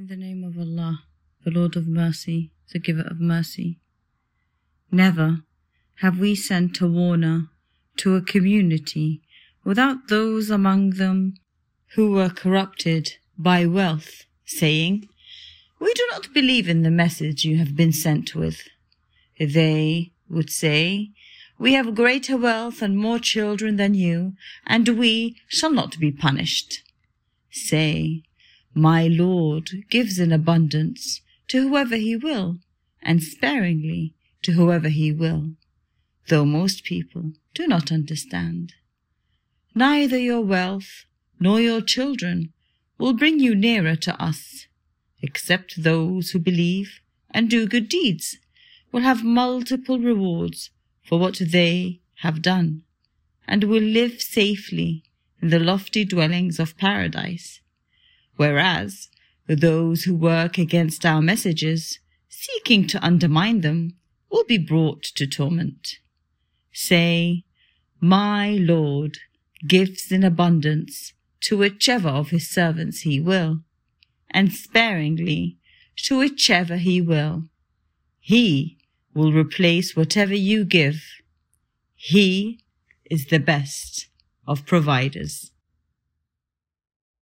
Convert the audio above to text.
In the name of Allah, the Lord of mercy, the giver of mercy. Never have we sent a warner to a community without those among them who were corrupted by wealth, saying, We do not believe in the message you have been sent with. They would say, We have greater wealth and more children than you, and we shall not be punished. Say, My Lord gives in abundance to whoever he will, and sparingly to whoever he will, though most people do not understand. Neither your wealth nor your children will bring you nearer to us, except those who believe and do good deeds will have multiple rewards for what they have done, and will live safely in the lofty dwellings of paradise. Whereas those who work against our messages, seeking to undermine them, will be brought to torment. Say, My Lord gives in abundance to whichever of his servants he will, and sparingly to whichever he will. He will replace whatever you give. He is the best of providers.